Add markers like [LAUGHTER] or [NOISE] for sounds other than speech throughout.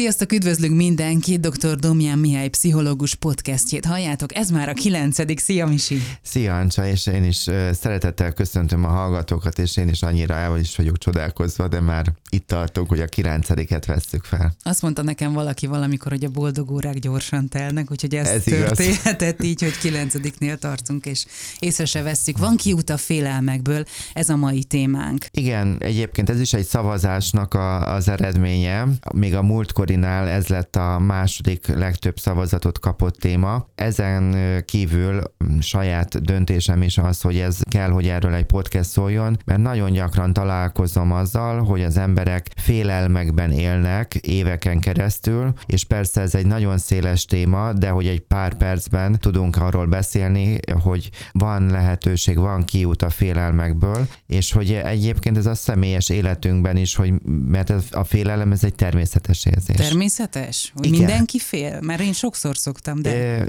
Sziasztok, üdvözlünk mindenkit, dr. Domján Mihály pszichológus podcastjét halljátok, ez már a kilencedik. Szia, Misi! Szia, Ancsa, és én is szeretettel köszöntöm a hallgatókat, és én is annyira el is vagyok csodálkozva, de már itt tartunk, hogy a kilencediket vesszük fel. Azt mondta nekem valaki valamikor, hogy a boldog órák gyorsan telnek, úgyhogy ez, ez történhetett így, hogy kilencediknél tartunk, és észre se vesszük. Van kiút a félelmekből, ez a mai témánk. Igen, egyébként ez is egy szavazásnak a, az eredménye. Még a múltkorinál ez lett a második legtöbb szavazatot kapott téma. Ezen kívül saját döntésem is az, hogy ez kell, hogy erről egy podcast szóljon, mert nagyon gyakran találkozom azzal, hogy az emberek félelmekben élnek éveken keresztül, és persze ez egy nagyon széles téma, de hogy egy pár percben tudunk arról beszélni, hogy van lehetőség, van kiút a félelmekből, és hogy egyébként ez a személyes életünkben is, hogy mert a félelem ez egy természetes érzés. Természetes? Hogy Igen. mindenki fél? Mert én sokszor szoktam, de...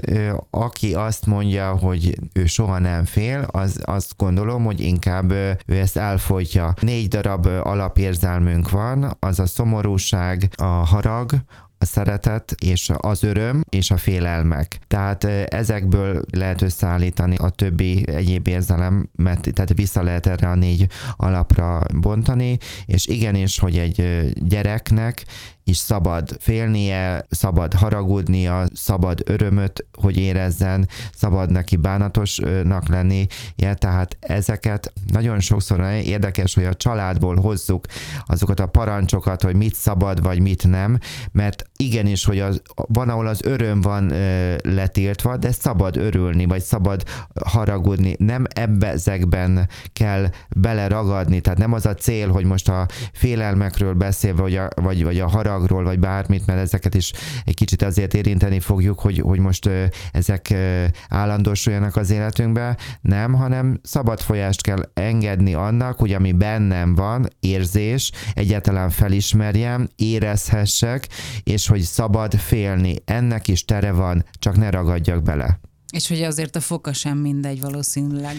Aki azt mondja, hogy ő soha nem fél, az azt gondolom, hogy inkább ő ezt elfolytja. Négy darab alapérzelmünk van, az a szomorúság, a harag, a szeretet és az öröm és a félelmek. Tehát ezekből lehet összeállítani a többi egyéb mert tehát vissza lehet erre a négy alapra bontani, és igenis, hogy egy gyereknek is szabad félnie, szabad haragudnia, szabad örömöt, hogy érezzen, szabad neki bánatosnak lenni, ja, tehát ezeket nagyon sokszor érdekes, hogy a családból hozzuk azokat a parancsokat, hogy mit szabad, vagy mit nem, mert igenis, hogy az, van, ahol az öröm van ö, letiltva, de szabad örülni, vagy szabad haragudni, nem ebbe ezekben kell beleragadni, tehát nem az a cél, hogy most a félelmekről beszélve, vagy a, vagy, vagy a harag haragról, vagy bármit, mert ezeket is egy kicsit azért érinteni fogjuk, hogy, hogy most ezek állandósuljanak az életünkbe, nem, hanem szabad folyást kell engedni annak, hogy ami bennem van, érzés, egyáltalán felismerjem, érezhessek, és hogy szabad félni. Ennek is tere van, csak ne ragadjak bele. És hogy azért a foka sem mindegy valószínűleg.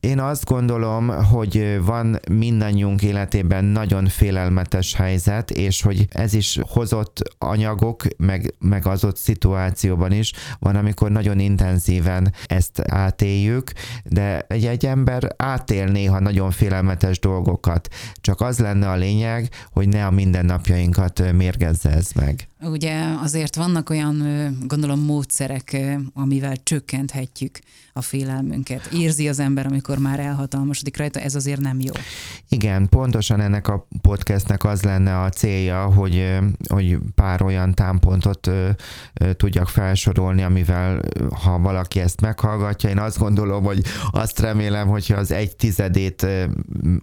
Én azt gondolom, hogy van mindannyiunk életében nagyon félelmetes helyzet, és hogy ez is hozott anyagok, meg, meg az ott szituációban is van, amikor nagyon intenzíven ezt átéljük, de egy, egy ember átél néha nagyon félelmetes dolgokat. Csak az lenne a lényeg, hogy ne a mindennapjainkat mérgezze ez meg. Ugye azért vannak olyan, gondolom, módszerek, amivel csökkenthetjük a félelmünket. Érzi az ember, amikor már elhatalmasodik rajta, ez azért nem jó. Igen, pontosan ennek a podcastnek az lenne a célja, hogy, hogy pár olyan támpontot tudjak felsorolni, amivel ha valaki ezt meghallgatja, én azt gondolom, hogy azt remélem, hogyha az egy tizedét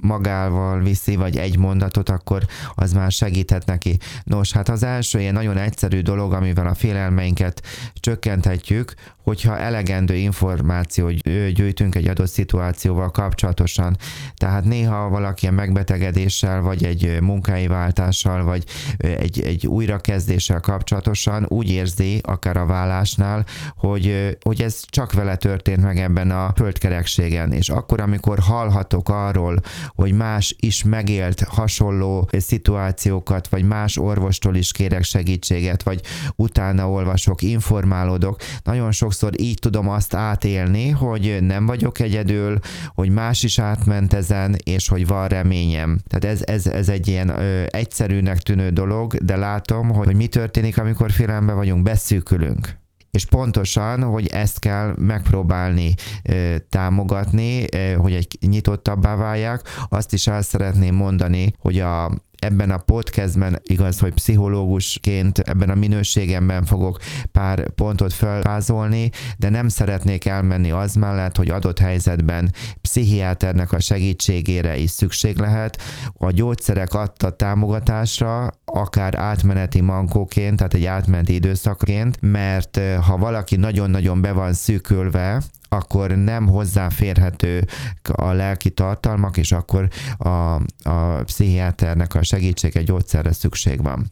magával viszi, vagy egy mondatot, akkor az már segíthet neki. Nos, hát az első ilyen nagyon egyszerű dolog, amivel a félelmeinket csökkenthetjük, hogyha elegendő információt gyűjtünk egy adott szituációval kapcsolatosan. Tehát néha valaki a megbetegedéssel, vagy egy munkai váltással, vagy egy, egy újrakezdéssel kapcsolatosan úgy érzi, akár a vállásnál, hogy, hogy ez csak vele történt meg ebben a földkerekségen. És akkor, amikor hallhatok arról, hogy más is megélt hasonló szituációkat, vagy más orvostól is kérek segítséget, vagy utána olvasok, informálódok, nagyon sok sokszor így tudom azt átélni, hogy nem vagyok egyedül, hogy más is átment ezen, és hogy van reményem. Tehát ez, ez, ez egy ilyen ö, egyszerűnek tűnő dolog, de látom, hogy, hogy mi történik, amikor félelemben vagyunk, beszűkülünk és pontosan, hogy ezt kell megpróbálni támogatni, hogy egy nyitottabbá válják. Azt is el szeretném mondani, hogy a ebben a podcastben igaz, hogy pszichológusként ebben a minőségemben fogok pár pontot felvázolni, de nem szeretnék elmenni az mellett, hogy adott helyzetben pszichiáternek a segítségére is szükség lehet. A gyógyszerek adta támogatásra, akár átmeneti mankóként, tehát egy átmeneti időszakként, mert eh, ha valaki nagyon-nagyon be van szűkülve, akkor nem hozzáférhető a lelki tartalmak, és akkor a, a pszichiáternek a segítsége gyógyszerre szükség van.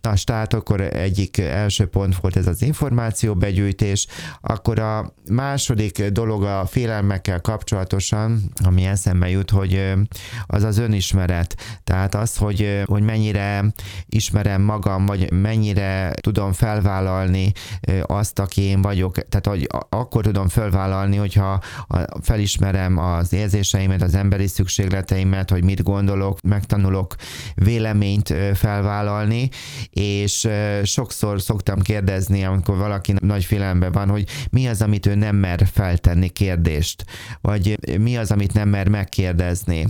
Na, tehát akkor egyik első pont volt ez az információbegyűjtés, akkor a második dolog a félelmekkel kapcsolatosan, ami eszembe jut, hogy az az önismeret. Tehát az, hogy, hogy mennyire ismerem magam, vagy mennyire tudom felvállalni azt, aki én vagyok. Tehát, hogy akkor tudom felvállalni, hogyha felismerem az érzéseimet, az emberi szükségleteimet, hogy mit gondolok, megtanulok véleményt felvállalni, és sokszor szoktam kérdezni, amikor valaki nagy félelemben van, hogy mi az, amit ő nem mer feltenni kérdést, vagy mi az, amit nem mer megkérdezni,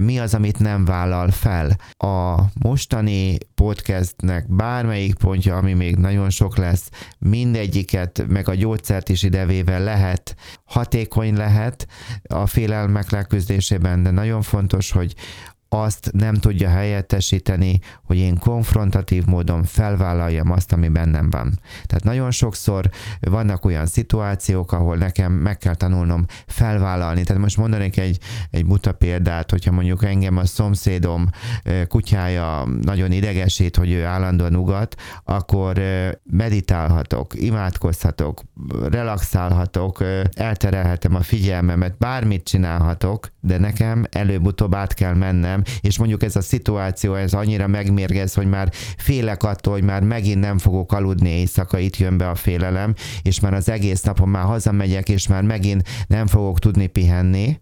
mi az, amit nem vállal fel. A mostani podcastnek bármelyik pontja, ami még nagyon sok lesz, mindegyiket, meg a gyógyszert is idevéve lehet, hatékony lehet a félelmek leküzdésében, de nagyon fontos, hogy azt nem tudja helyettesíteni, hogy én konfrontatív módon felvállaljam azt, ami bennem van. Tehát nagyon sokszor vannak olyan szituációk, ahol nekem meg kell tanulnom felvállalni. Tehát most mondanék egy, egy buta példát, hogyha mondjuk engem a szomszédom kutyája nagyon idegesít, hogy ő állandóan ugat, akkor meditálhatok, imádkozhatok, relaxálhatok, elterelhetem a figyelmemet, bármit csinálhatok, de nekem előbb-utóbb át kell mennem és mondjuk ez a szituáció, ez annyira megmérgez, hogy már félek attól, hogy már megint nem fogok aludni éjszaka, itt jön be a félelem, és már az egész napon már hazamegyek, és már megint nem fogok tudni pihenni,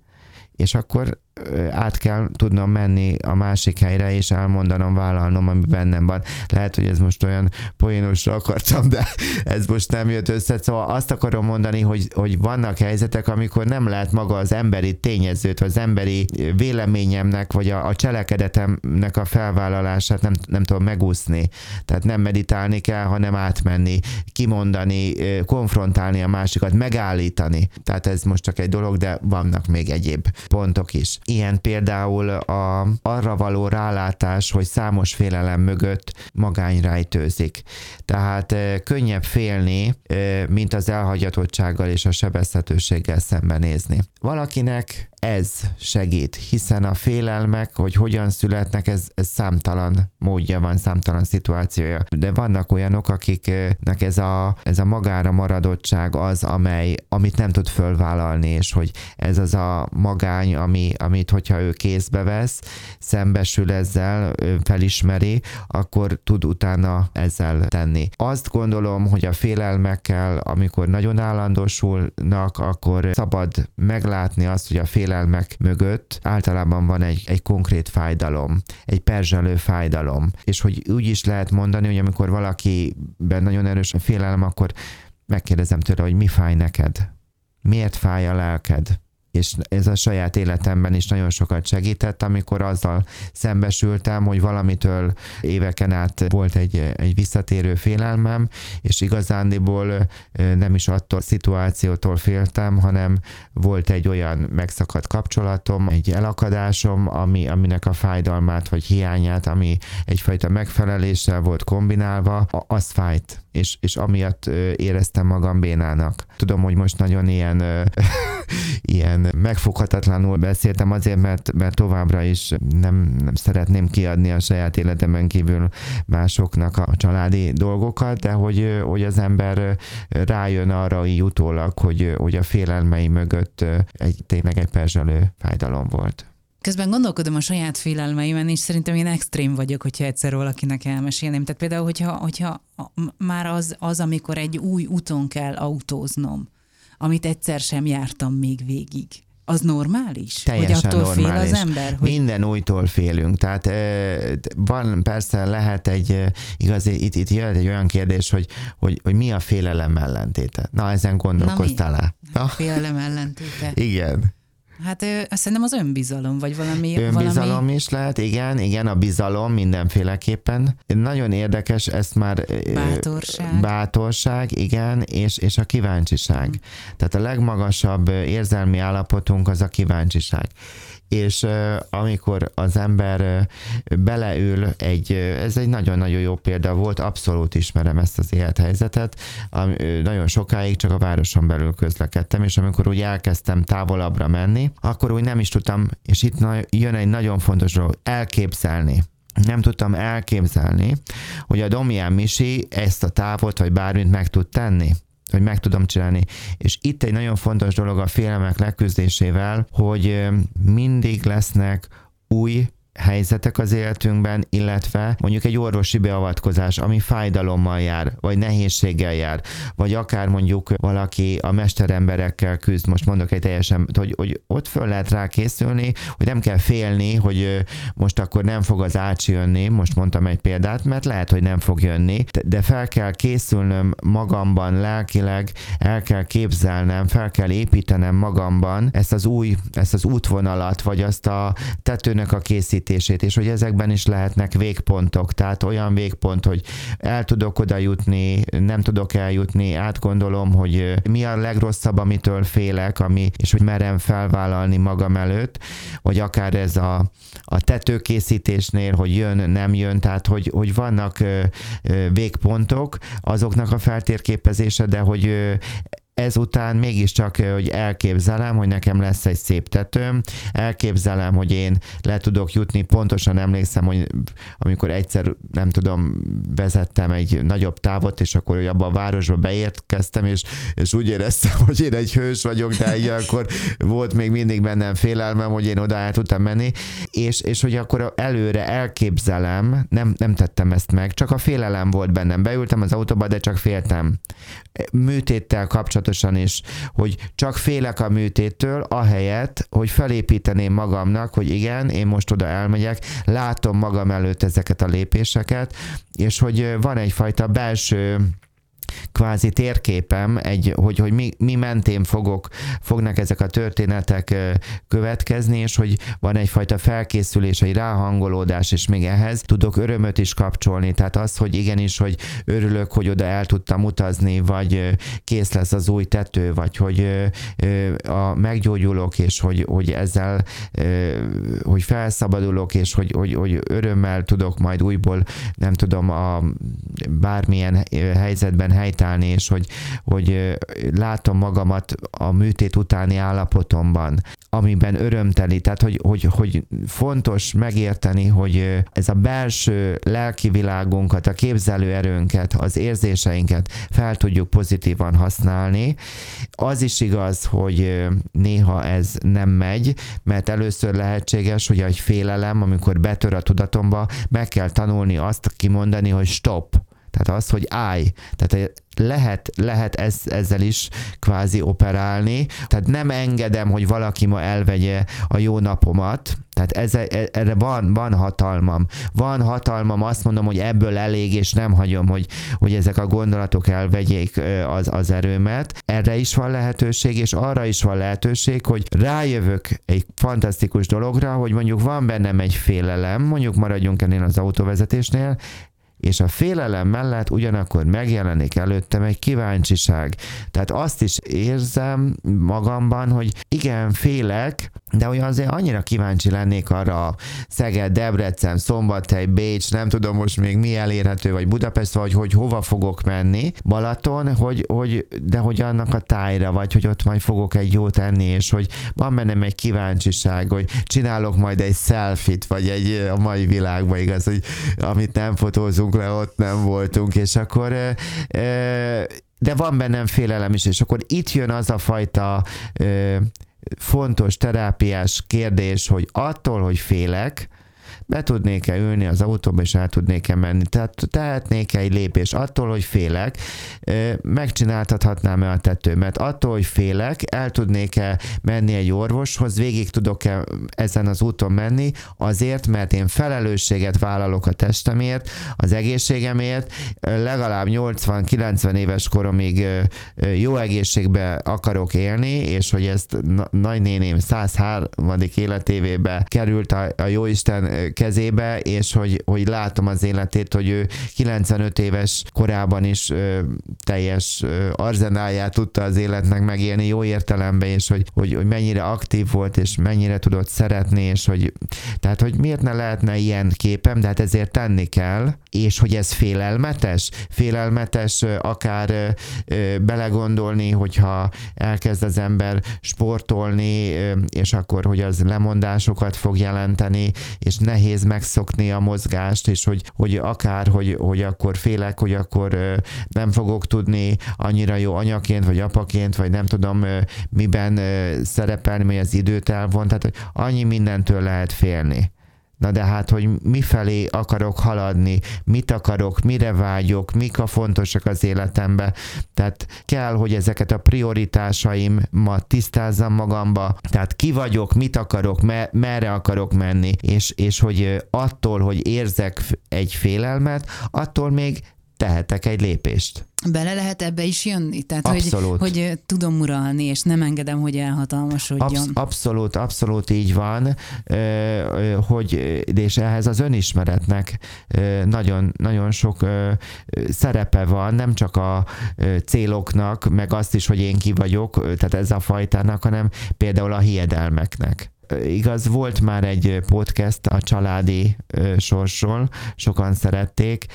és akkor át kell tudnom menni a másik helyre, és elmondanom, vállalnom, ami bennem van. Lehet, hogy ez most olyan poénosra akartam, de ez most nem jött össze. Szóval azt akarom mondani, hogy, hogy vannak helyzetek, amikor nem lehet maga az emberi tényezőt, az emberi véleményemnek, vagy a, a cselekedetemnek a felvállalását nem, nem tudom megúszni. Tehát nem meditálni kell, hanem átmenni, kimondani, konfrontálni a másikat, megállítani. Tehát ez most csak egy dolog, de vannak még egyéb pontok is. Ilyen például a, arra való rálátás, hogy számos félelem mögött magány rejtőzik. Tehát könnyebb félni, mint az elhagyatottsággal és a sebezhetőséggel szembenézni. Valakinek ez segít, hiszen a félelmek, hogy hogyan születnek, ez, ez számtalan módja van, számtalan szituációja. De vannak olyanok, akiknek ez a, ez a magára maradottság az, amely, amit nem tud fölvállalni, és hogy ez az a magány, ami, amit hogyha ő kézbe vesz, szembesül ezzel, felismeri, akkor tud utána ezzel tenni. Azt gondolom, hogy a félelmekkel, amikor nagyon állandósulnak, akkor szabad meglátni azt, hogy a félelmek félelmek mögött általában van egy, egy konkrét fájdalom, egy perzselő fájdalom. És hogy úgy is lehet mondani, hogy amikor valakiben nagyon erős a félelem, akkor megkérdezem tőle, hogy mi fáj neked? Miért fáj a lelked? És ez a saját életemben is nagyon sokat segített, amikor azzal szembesültem, hogy valamitől éveken át volt egy, egy visszatérő félelmem, és igazándiból nem is attól a szituációtól féltem, hanem volt egy olyan megszakadt kapcsolatom, egy elakadásom, ami, aminek a fájdalmát vagy hiányát, ami egyfajta megfeleléssel volt kombinálva, az fájt és, és amiatt éreztem magam bénának. Tudom, hogy most nagyon ilyen, [LAUGHS] ilyen megfoghatatlanul beszéltem azért, mert, mert továbbra is nem, nem szeretném kiadni a saját életemen kívül másoknak a családi dolgokat, de hogy, hogy az ember rájön arra így utólag, hogy, hogy a félelmei mögött egy, tényleg egy perzselő fájdalom volt. Közben gondolkodom a saját félelmeimen, és szerintem én extrém vagyok, hogyha egyszer valakinek elmesélném. Tehát például, hogyha, hogyha már az, az, amikor egy új úton kell autóznom, amit egyszer sem jártam még végig. Az normális? Teljesen hogy attól normális. fél az ember? Hogy... Minden újtól félünk. Tehát van, persze lehet egy, igazi, itt, itt jön egy olyan kérdés, hogy, hogy, hogy mi a félelem ellentéte. Na, ezen gondolkoztál mi? Félelem ellentéte. Igen. Hát szerintem az önbizalom, vagy valami... Önbizalom valami... is lehet, igen, igen, a bizalom mindenféleképpen. Nagyon érdekes, ezt már... Bátorság. Bátorság, igen, és, és a kíváncsiság. Hmm. Tehát a legmagasabb érzelmi állapotunk az a kíváncsiság és amikor az ember beleül egy, ez egy nagyon-nagyon jó példa volt, abszolút ismerem ezt az élethelyzetet, nagyon sokáig csak a városon belül közlekedtem, és amikor úgy elkezdtem távolabbra menni, akkor úgy nem is tudtam, és itt jön egy nagyon fontos dolog, elképzelni. Nem tudtam elképzelni, hogy a Domián Misi ezt a távot, vagy bármit meg tud tenni hogy meg tudom csinálni. És itt egy nagyon fontos dolog a félelmek leküzdésével, hogy mindig lesznek új helyzetek az életünkben, illetve mondjuk egy orvosi beavatkozás, ami fájdalommal jár, vagy nehézséggel jár, vagy akár mondjuk valaki a mesteremberekkel küzd, most mondok egy teljesen, hogy, hogy ott föl lehet rá készülni, hogy nem kell félni, hogy most akkor nem fog az ácsi jönni, most mondtam egy példát, mert lehet, hogy nem fog jönni, de fel kell készülnöm magamban lelkileg, el kell képzelnem, fel kell építenem magamban ezt az új, ezt az útvonalat, vagy azt a tetőnek a készítését, építését, és hogy ezekben is lehetnek végpontok, tehát olyan végpont, hogy el tudok oda jutni, nem tudok eljutni, átgondolom, hogy mi a legrosszabb, amitől félek, ami, és hogy merem felvállalni magam előtt, vagy akár ez a, a tetőkészítésnél, hogy jön, nem jön, tehát hogy, hogy vannak végpontok, azoknak a feltérképezése, de hogy ezután mégiscsak, hogy elképzelem, hogy nekem lesz egy szép tetőm, elképzelem, hogy én le tudok jutni, pontosan emlékszem, hogy amikor egyszer, nem tudom, vezettem egy nagyobb távot, és akkor abba a városba beérkeztem, és, és úgy éreztem, [LAUGHS] hogy én egy hős vagyok, de egy, akkor volt még mindig bennem félelmem, hogy én oda el tudtam menni, és, és hogy akkor előre elképzelem, nem, nem tettem ezt meg, csak a félelem volt bennem. Beültem az autóba, de csak féltem. Műtéttel kapcsolatban tudatosan is, hogy csak félek a műtéttől, ahelyett, hogy felépíteném magamnak, hogy igen, én most oda elmegyek, látom magam előtt ezeket a lépéseket, és hogy van egyfajta belső kvázi térképem, egy, hogy, hogy mi, mi mentén fogok, fognak ezek a történetek következni, és hogy van egyfajta felkészülés, egy ráhangolódás, és még ehhez tudok örömöt is kapcsolni. Tehát az, hogy igenis, hogy örülök, hogy oda el tudtam utazni, vagy kész lesz az új tető, vagy hogy a, meggyógyulok, és hogy, hogy ezzel, hogy felszabadulok, és hogy, hogy, hogy örömmel tudok majd újból, nem tudom, a bármilyen helyzetben helytállni, és hogy, hogy látom magamat a műtét utáni állapotomban, amiben örömteli. Tehát, hogy, hogy, hogy fontos megérteni, hogy ez a belső lelki világunkat, a képzelő erőnket, az érzéseinket fel tudjuk pozitívan használni. Az is igaz, hogy néha ez nem megy, mert először lehetséges, hogy egy félelem, amikor betör a tudatomba, meg kell tanulni azt kimondani, hogy stop tehát az, hogy állj. Tehát lehet, lehet ez, ezzel is kvázi operálni. Tehát nem engedem, hogy valaki ma elvegye a jó napomat, tehát ez, e, erre van, van hatalmam. Van hatalmam, azt mondom, hogy ebből elég, és nem hagyom, hogy, hogy ezek a gondolatok elvegyék az, az erőmet. Erre is van lehetőség, és arra is van lehetőség, hogy rájövök egy fantasztikus dologra, hogy mondjuk van bennem egy félelem, mondjuk maradjunk ennél az autóvezetésnél, és a félelem mellett ugyanakkor megjelenik előttem egy kíváncsiság. Tehát azt is érzem magamban, hogy igen, félek, de hogy azért annyira kíváncsi lennék arra a Szeged, Debrecen, Szombathely, Bécs, nem tudom most még mi elérhető, vagy Budapest, vagy hogy hova fogok menni, Balaton, hogy, hogy, de hogy annak a tájra, vagy hogy ott majd fogok egy jót enni, és hogy van bennem egy kíváncsiság, hogy csinálok majd egy selfit, vagy egy a mai világban igaz, hogy amit nem fotózunk le, ott nem voltunk, és akkor de van bennem félelem is, és akkor itt jön az a fajta fontos terápiás kérdés, hogy attól, hogy félek, be tudnék-e ülni az autóba, és el tudnék-e menni. Tehát tehetnék egy lépés attól, hogy félek, megcsináltathatnám-e a tetőmet. Attól, hogy félek, el tudnék-e menni egy orvoshoz, végig tudok-e ezen az úton menni, azért, mert én felelősséget vállalok a testemért, az egészségemért, legalább 80-90 éves koromig jó egészségbe akarok élni, és hogy ezt nagynéném 103. életévébe került a, a Jóisten kezébe, és hogy, hogy látom az életét, hogy ő 95 éves korában is ö, teljes ö, arzenáját tudta az életnek megélni jó értelemben, és hogy, hogy, hogy mennyire aktív volt, és mennyire tudott szeretni, és hogy tehát, hogy miért ne lehetne ilyen képem, de hát ezért tenni kell, és hogy ez félelmetes, félelmetes akár belegondolni, hogyha elkezd az ember sportolni, és akkor, hogy az lemondásokat fog jelenteni, és nehéz megszokni a mozgást, és hogy, hogy akár, hogy, hogy akkor félek, hogy akkor nem fogok tudni annyira jó anyaként, vagy apaként, vagy nem tudom miben szerepelni, hogy az időt elvon, tehát hogy annyi mindentől lehet félni. Na de hát, hogy mifelé akarok haladni, mit akarok, mire vágyok, mik a fontosak az életembe. Tehát kell, hogy ezeket a prioritásaimat tisztázzam magamba. Tehát ki vagyok, mit akarok, me- merre akarok menni, és, és hogy attól, hogy érzek egy félelmet, attól még tehetek egy lépést. Bele lehet ebbe is jönni? Tehát, abszolút. Hogy, hogy tudom uralni, és nem engedem, hogy elhatalmasodjon. Absz- abszolút, abszolút így van, hogy, és ehhez az önismeretnek nagyon, nagyon sok szerepe van, nem csak a céloknak, meg azt is, hogy én ki vagyok, tehát ez a fajtának, hanem például a hiedelmeknek igaz, volt már egy podcast a családi sorsról, sokan szerették,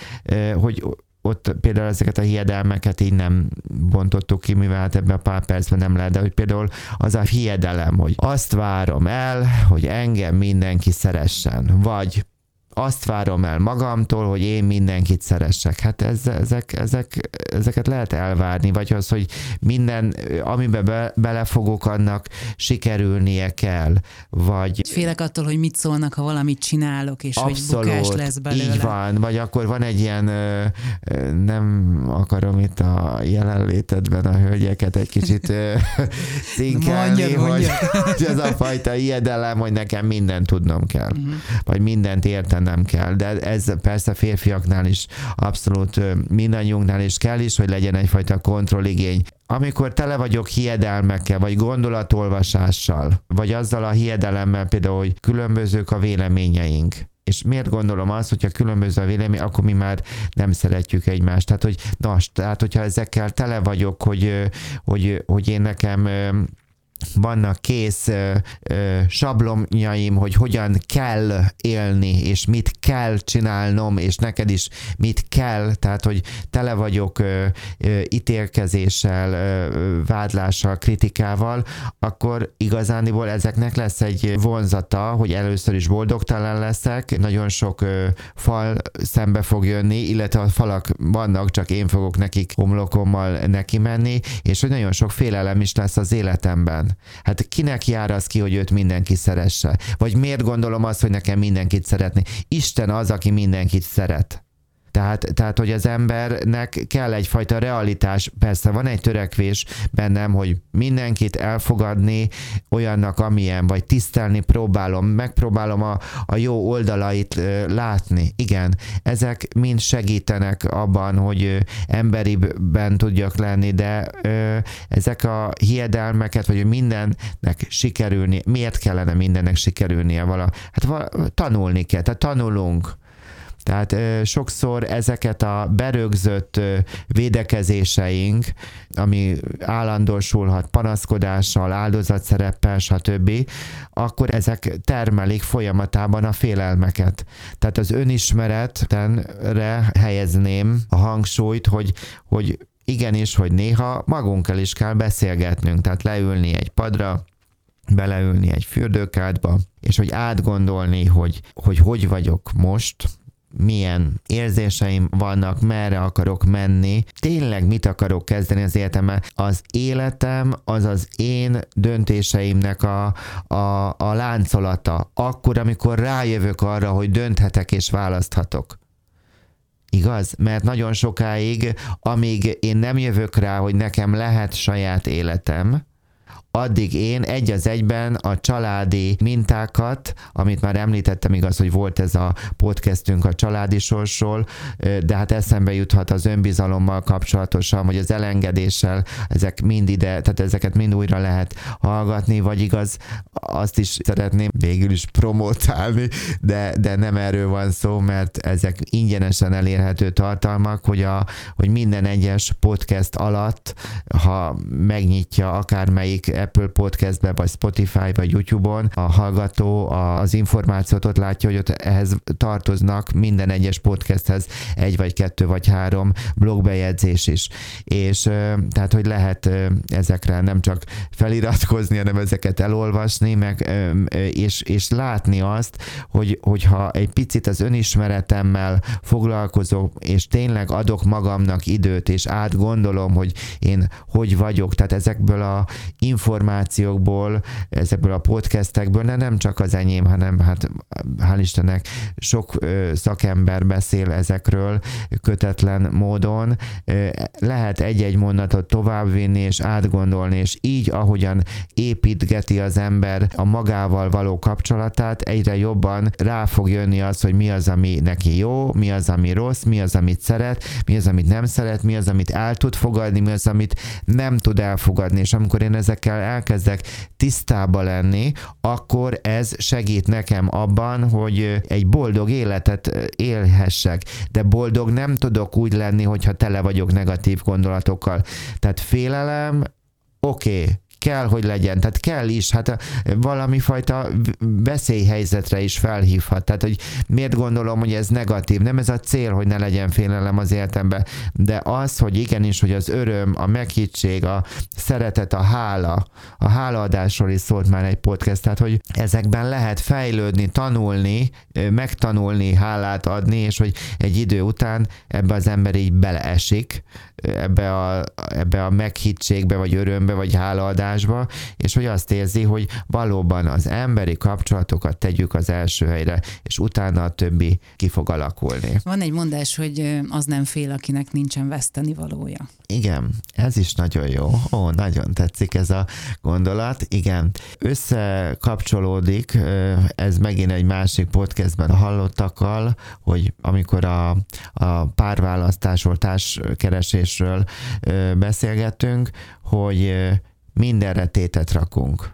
hogy ott például ezeket a hiedelmeket így nem bontottuk ki, mivel hát ebben a pár percben nem lehet, de hogy például az a hiedelem, hogy azt várom el, hogy engem mindenki szeressen, vagy azt várom el magamtól, hogy én mindenkit szeressek. Hát ez, ezek, ezek, ezeket lehet elvárni, vagy az, hogy minden, amiben be, belefogok, annak sikerülnie kell, vagy... Félek attól, hogy mit szólnak, ha valamit csinálok, és abszolút, hogy bukás lesz belőle. így van, vagy akkor van egy ilyen, nem akarom itt a jelenlétedben a hölgyeket egy kicsit szinkelni, [LAUGHS] hogy, hogy ez a fajta ijedelem, hogy nekem mindent tudnom kell, uh-huh. vagy mindent érteni nem kell, de ez persze férfiaknál is abszolút mindannyiunknál is kell is, hogy legyen egyfajta kontrolligény. Amikor tele vagyok hiedelmekkel, vagy gondolatolvasással, vagy azzal a hiedelemmel például, hogy különbözők a véleményeink, és miért gondolom azt, hogyha különböző a vélemény, akkor mi már nem szeretjük egymást. Tehát, hogy, na, tehát hogyha ezekkel tele vagyok, hogy, hogy, hogy én nekem vannak kész ö, ö, sablonjaim, hogy hogyan kell élni, és mit kell csinálnom, és neked is mit kell, tehát hogy tele vagyok ö, ö, ítélkezéssel, ö, vádlással, kritikával, akkor igazániból ezeknek lesz egy vonzata, hogy először is boldogtalan leszek, nagyon sok ö, fal szembe fog jönni, illetve a falak vannak, csak én fogok nekik homlokommal neki menni, és hogy nagyon sok félelem is lesz az életemben. Hát kinek jár az ki, hogy őt mindenki szeresse? Vagy miért gondolom azt, hogy nekem mindenkit szeretni? Isten az, aki mindenkit szeret. Tehát, tehát, hogy az embernek kell egyfajta realitás, persze van egy törekvés bennem, hogy mindenkit elfogadni olyannak, amilyen, vagy tisztelni próbálom, megpróbálom a, a jó oldalait látni. Igen, ezek mind segítenek abban, hogy emberiben tudjak lenni, de ö, ezek a hiedelmeket, vagy mindennek sikerülni, miért kellene mindennek sikerülnie vala? Hát vala, tanulni kell, tehát tanulunk tehát sokszor ezeket a berögzött védekezéseink, ami állandósulhat panaszkodással, áldozatszereppel, stb., akkor ezek termelik folyamatában a félelmeket. Tehát az önismeretre helyezném a hangsúlyt, hogy, hogy igenis, hogy néha magunkkal is kell beszélgetnünk, tehát leülni egy padra, beleülni egy fürdőkádba, és hogy átgondolni, hogy, hogy hogy vagyok most, milyen érzéseim vannak, merre akarok menni, tényleg mit akarok kezdeni az életemmel. Az életem az az én döntéseimnek a, a, a láncolata. Akkor, amikor rájövök arra, hogy dönthetek és választhatok. Igaz? Mert nagyon sokáig, amíg én nem jövök rá, hogy nekem lehet saját életem, addig én egy az egyben a családi mintákat, amit már említettem, igaz, hogy volt ez a podcastünk a családi sorsról, de hát eszembe juthat az önbizalommal kapcsolatosan, vagy az elengedéssel, ezek mind ide, tehát ezeket mind újra lehet hallgatni, vagy igaz, azt is szeretném végül is promotálni, de, de nem erről van szó, mert ezek ingyenesen elérhető tartalmak, hogy, a, hogy minden egyes podcast alatt, ha megnyitja akármelyik Apple Podcastbe, vagy Spotify, vagy YouTube-on, a hallgató az információt ott látja, hogy ott ehhez tartoznak minden egyes podcasthez egy, vagy kettő, vagy három blogbejegyzés is. És tehát, hogy lehet ezekre nem csak feliratkozni, hanem ezeket elolvasni, meg, és, és látni azt, hogy, hogyha egy picit az önismeretemmel foglalkozok, és tényleg adok magamnak időt, és átgondolom, hogy én hogy vagyok, tehát ezekből a információkból, ezekből a podcastekből, de nem csak az enyém, hanem hát hál' Istennek sok szakember beszél ezekről kötetlen módon. Lehet egy-egy mondatot továbbvinni és átgondolni, és így, ahogyan építgeti az ember a magával való kapcsolatát, egyre jobban rá fog jönni az, hogy mi az, ami neki jó, mi az, ami rossz, mi az, amit szeret, mi az, amit nem szeret, mi az, amit el tud fogadni, mi az, amit nem tud elfogadni. És amikor én ezekkel elkezdek tisztába lenni, akkor ez segít nekem abban, hogy egy boldog életet élhessek. De boldog nem tudok úgy lenni, hogyha tele vagyok negatív gondolatokkal. Tehát félelem, oké, okay, kell, hogy legyen, tehát kell is, hát valami fajta veszélyhelyzetre is felhívhat. Tehát, hogy miért gondolom, hogy ez negatív? Nem ez a cél, hogy ne legyen félelem az életemben, de az, hogy igenis, hogy az öröm, a meghittség, a szeretet, a hála, a hálaadásról is szólt már egy podcast, tehát, hogy ezekben lehet fejlődni, tanulni, megtanulni, hálát adni, és hogy egy idő után ebbe az ember így beleesik, ebbe a, ebbe a meghittségbe, vagy örömbe, vagy hálaadásba, és hogy azt érzi, hogy valóban az emberi kapcsolatokat tegyük az első helyre, és utána a többi ki fog alakulni. Van egy mondás, hogy az nem fél, akinek nincsen veszteni valója. Igen, ez is nagyon jó. Ó, nagyon tetszik ez a gondolat. Igen, összekapcsolódik, ez megint egy másik podcastben hallottakkal, hogy amikor a, a párválasztásról, társkeresésről beszélgettünk, hogy mindenre tétet rakunk.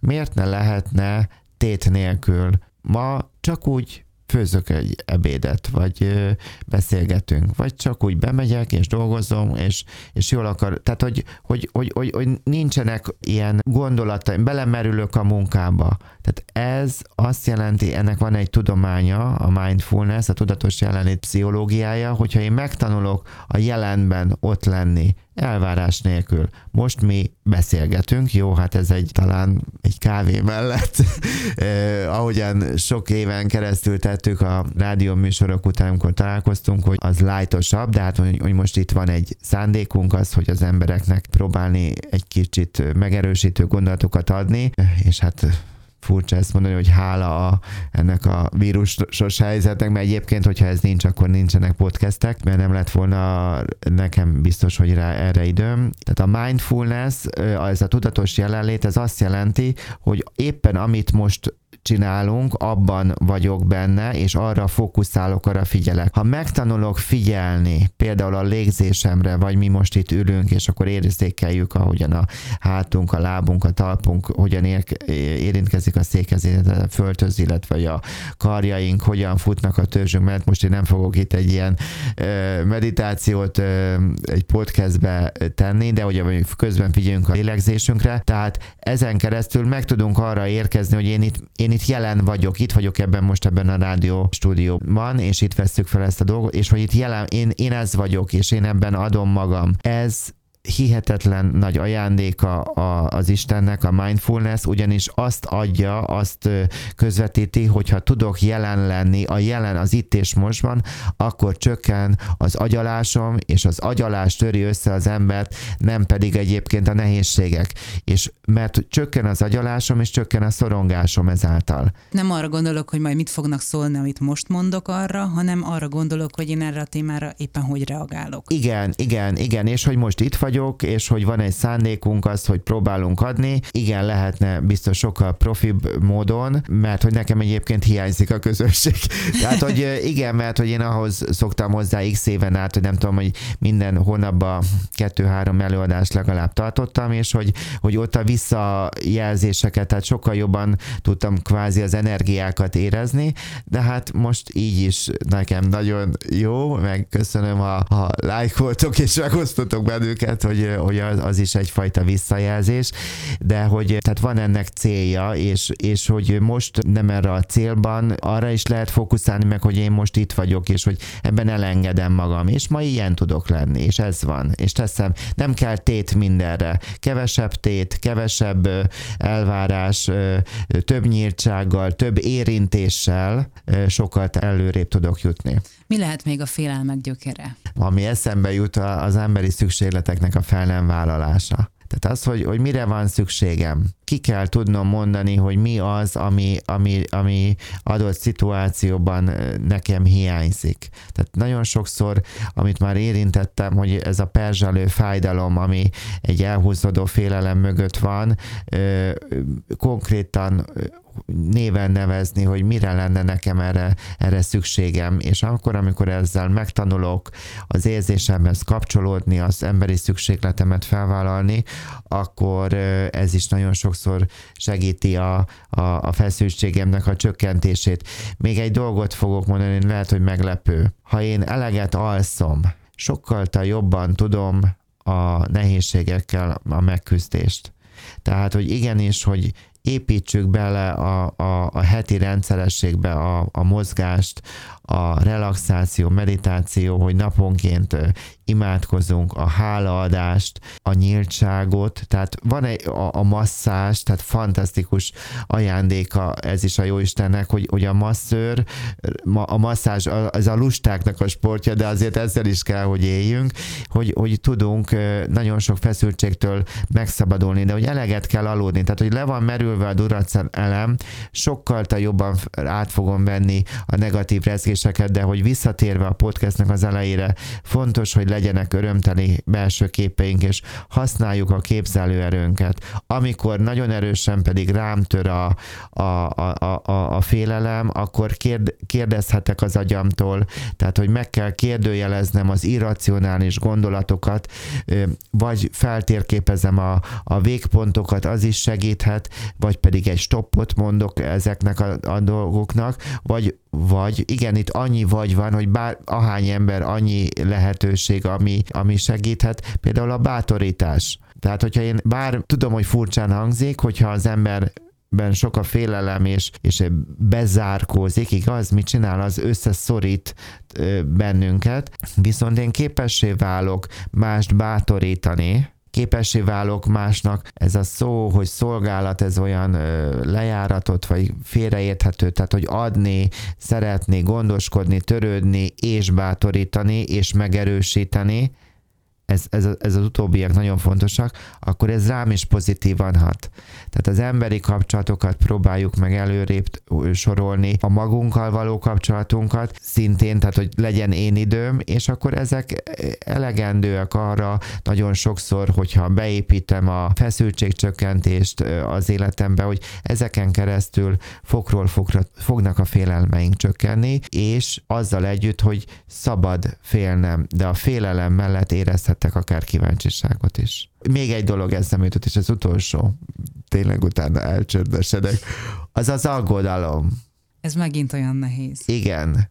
Miért ne lehetne tét nélkül? Ma csak úgy főzök egy ebédet, vagy beszélgetünk, vagy csak úgy bemegyek, és dolgozom, és, és jól akar, tehát hogy, hogy, hogy, hogy, hogy nincsenek ilyen gondolataim, belemerülök a munkába. Tehát ez azt jelenti, ennek van egy tudománya, a mindfulness, a tudatos jelenlét pszichológiája, hogyha én megtanulok a jelenben ott lenni, elvárás nélkül. Most mi beszélgetünk, jó, hát ez egy talán egy kávé mellett, [LAUGHS] eh, ahogyan sok éven keresztül tettük a rádió műsorok után, amikor találkoztunk, hogy az lájtosabb, de hát hogy, most itt van egy szándékunk az, hogy az embereknek próbálni egy kicsit megerősítő gondolatokat adni, és hát furcsa ezt mondani, hogy hála a, ennek a vírusos helyzetnek, mert egyébként, hogyha ez nincs, akkor nincsenek podcastek, mert nem lett volna nekem biztos, hogy rá erre időm. Tehát a mindfulness, ez a tudatos jelenlét, ez azt jelenti, hogy éppen amit most csinálunk, abban vagyok benne, és arra fókuszálok, arra figyelek. Ha megtanulok figyelni, például a légzésemre, vagy mi most itt ülünk, és akkor érzékeljük, ahogyan a hátunk, a lábunk, a talpunk, hogyan ér, érintkezik a székhez, a földhöz, illetve a karjaink, hogyan futnak a törzsünk, mert most én nem fogok itt egy ilyen meditációt egy podcastbe tenni, de ugye közben figyeljünk a lélegzésünkre, tehát ezen keresztül meg tudunk arra érkezni, hogy én itt, én itt jelen vagyok, itt vagyok ebben most ebben a rádió stúdióban, és itt veszük fel ezt a dolgot, és hogy itt jelen, én, én ez vagyok, és én ebben adom magam. Ez hihetetlen nagy ajándéka a, az Istennek a mindfulness, ugyanis azt adja, azt közvetíti, hogyha tudok jelen lenni, a jelen az itt és mostban, akkor csökken az agyalásom, és az agyalás töri össze az embert, nem pedig egyébként a nehézségek. És mert csökken az agyalásom, és csökken a szorongásom ezáltal. Nem arra gondolok, hogy majd mit fognak szólni, amit most mondok arra, hanem arra gondolok, hogy én erre a témára éppen hogy reagálok. Igen, igen, igen, és hogy most itt vagy, vagyok, és hogy van egy szándékunk az, hogy próbálunk adni. Igen, lehetne biztos sokkal profibb módon, mert hogy nekem egyébként hiányzik a közösség. [LAUGHS] Tehát, hogy igen, mert hogy én ahhoz szoktam hozzá x éven át, hogy nem tudom, hogy minden hónapban kettő-három előadást legalább tartottam, és hogy, hogy ott a visszajelzéseket, tehát sokkal jobban tudtam kvázi az energiákat érezni, de hát most így is nekem nagyon jó, meg köszönöm, ha, ha lájkoltok és megosztotok bennünket, hogy, hogy az, az is egyfajta visszajelzés, de hogy tehát van ennek célja, és, és hogy most nem erre a célban, arra is lehet fókuszálni meg, hogy én most itt vagyok, és hogy ebben elengedem magam, és ma ilyen tudok lenni, és ez van, és teszem, nem kell tét mindenre, kevesebb tét, kevesebb elvárás, több nyíltsággal, több érintéssel sokkal előrébb tudok jutni. Mi lehet még a félelmek gyökere? Ami eszembe jut az emberi szükségleteknek a fel nem vállalása. Tehát az, hogy, hogy mire van szükségem. Ki kell tudnom mondani, hogy mi az, ami, ami, ami adott szituációban nekem hiányzik. Tehát nagyon sokszor, amit már érintettem, hogy ez a perzselő fájdalom, ami egy elhúzódó félelem mögött van, konkrétan néven nevezni, hogy mire lenne nekem erre, erre szükségem, és akkor, amikor ezzel megtanulok az érzésemhez kapcsolódni, az emberi szükségletemet felvállalni, akkor ez is nagyon sokszor segíti a, a, a feszültségemnek a csökkentését. Még egy dolgot fogok mondani, lehet, hogy meglepő. Ha én eleget alszom, sokkal jobban tudom a nehézségekkel a megküzdést. Tehát, hogy igenis, hogy építsük bele a, a, a heti rendszerességbe a, a mozgást, a relaxáció, meditáció, hogy naponként imádkozunk, a hálaadást, a nyíltságot, tehát van egy, a, a masszás, tehát fantasztikus ajándéka ez is a Jóistennek, hogy, hogy a masszőr, a masszázs, ez a lustáknak a sportja, de azért ezzel is kell, hogy éljünk, hogy, hogy tudunk nagyon sok feszültségtől megszabadulni, de hogy eleget kell aludni, tehát hogy le van merülve a duracel elem, sokkal jobban át fogom venni a negatív rezgéseket, de hogy visszatérve a podcastnak az elejére, fontos, hogy legyenek örömteli belső képeink, és használjuk a képzelőerőnket. Amikor nagyon erősen pedig rám tör a, a, a, a, a félelem, akkor kérd, kérdezhetek az agyamtól, tehát hogy meg kell kérdőjeleznem az irracionális gondolatokat, vagy feltérképezem a, a végpontokat, az is segíthet, vagy pedig egy stoppot mondok ezeknek a, a dolgoknak, vagy vagy, igen, itt annyi vagy van, hogy bár ahány ember, annyi lehetőség, ami, ami segíthet, például a bátorítás. Tehát, hogyha én bár tudom, hogy furcsán hangzik, hogyha az ember ben sok a félelem, és, és bezárkózik, igaz? Mit csinál? Az összeszorít bennünket, viszont én képessé válok mást bátorítani, képessé válok másnak. Ez a szó, hogy szolgálat, ez olyan lejáratot, vagy félreérthető, tehát hogy adni, szeretni, gondoskodni, törődni, és bátorítani, és megerősíteni, ez, ez, ez az utóbbiak nagyon fontosak, akkor ez rám is pozitívan hat. Tehát az emberi kapcsolatokat próbáljuk meg előrébb sorolni, a magunkkal való kapcsolatunkat szintén, tehát hogy legyen én időm, és akkor ezek elegendőek arra nagyon sokszor, hogyha beépítem a feszültségcsökkentést az életembe, hogy ezeken keresztül fokról fokra fognak a félelmeink csökkenni, és azzal együtt, hogy szabad félnem, de a félelem mellett érezhetek akár kíváncsiságot is. Még egy dolog eszembe jutott, és az utolsó, tényleg utána elcsördesedek, az az aggodalom. Ez megint olyan nehéz. Igen.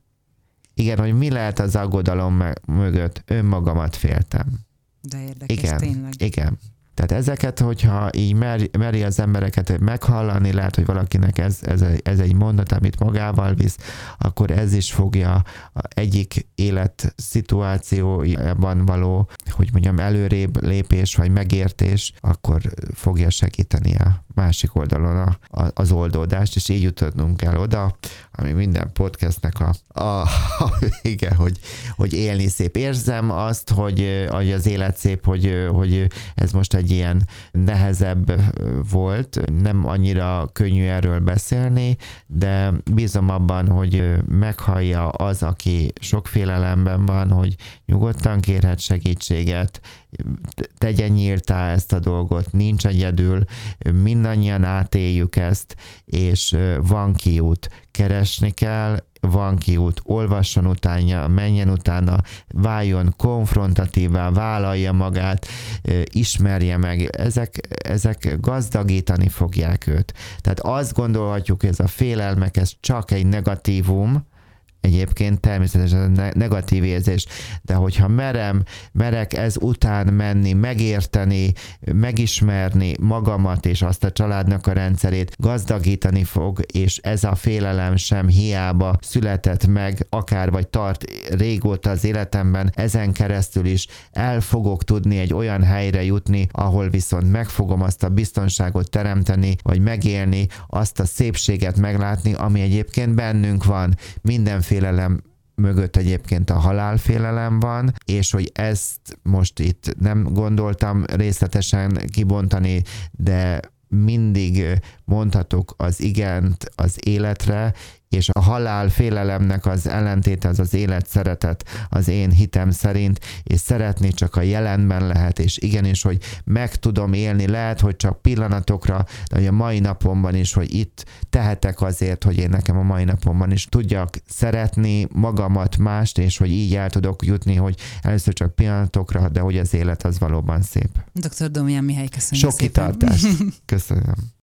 Igen, hogy mi lehet az aggodalom mögött. Önmagamat féltem. De érdekes, igen, tényleg. Igen. Tehát ezeket, hogyha így meri, meri az embereket meghallani, lehet, hogy valakinek ez, ez, ez egy mondat, amit magával visz, akkor ez is fogja egyik élet szituációjában való, hogy mondjam, előrébb lépés vagy megértés, akkor fogja segíteni a másik oldalon a, a, az oldódást, és így jutottunk el oda, ami minden podcastnek a, a, a vége, hogy, hogy élni szép. Érzem azt, hogy, hogy az élet szép, hogy, hogy ez most egy ilyen nehezebb volt, nem annyira könnyű erről beszélni, de bízom abban, hogy meghallja az, aki sok félelemben van, hogy nyugodtan kérhet segítséget, tegye nyíltá ezt a dolgot, nincs egyedül, mindannyian átéljük ezt, és van kiút, keresni kell, van kiút, olvasson utána, menjen utána, váljon konfrontatívá, vállalja magát, ismerje meg, ezek, ezek gazdagítani fogják őt. Tehát azt gondolhatjuk, hogy ez a félelmek, ez csak egy negatívum, egyébként természetesen negatív érzés, de hogyha merem, merek ez után menni, megérteni, megismerni magamat és azt a családnak a rendszerét, gazdagítani fog, és ez a félelem sem hiába született meg, akár vagy tart régóta az életemben, ezen keresztül is el fogok tudni egy olyan helyre jutni, ahol viszont meg fogom azt a biztonságot teremteni, vagy megélni, azt a szépséget meglátni, ami egyébként bennünk van. Minden félelem mögött egyébként a halálfélelem van, és hogy ezt most itt nem gondoltam részletesen kibontani, de mindig mondhatok az igent az életre, és a halál félelemnek az ellentéte az az élet szeretet az én hitem szerint, és szeretni csak a jelenben lehet, és igenis, hogy meg tudom élni, lehet, hogy csak pillanatokra, de hogy a mai napomban is, hogy itt tehetek azért, hogy én nekem a mai napomban is tudjak szeretni magamat, mást, és hogy így el tudok jutni, hogy először csak pillanatokra, de hogy az élet az valóban szép. Dr. Domján Mihály, köszönjük Sok szépen. kitartást. [LAUGHS] Köszönöm.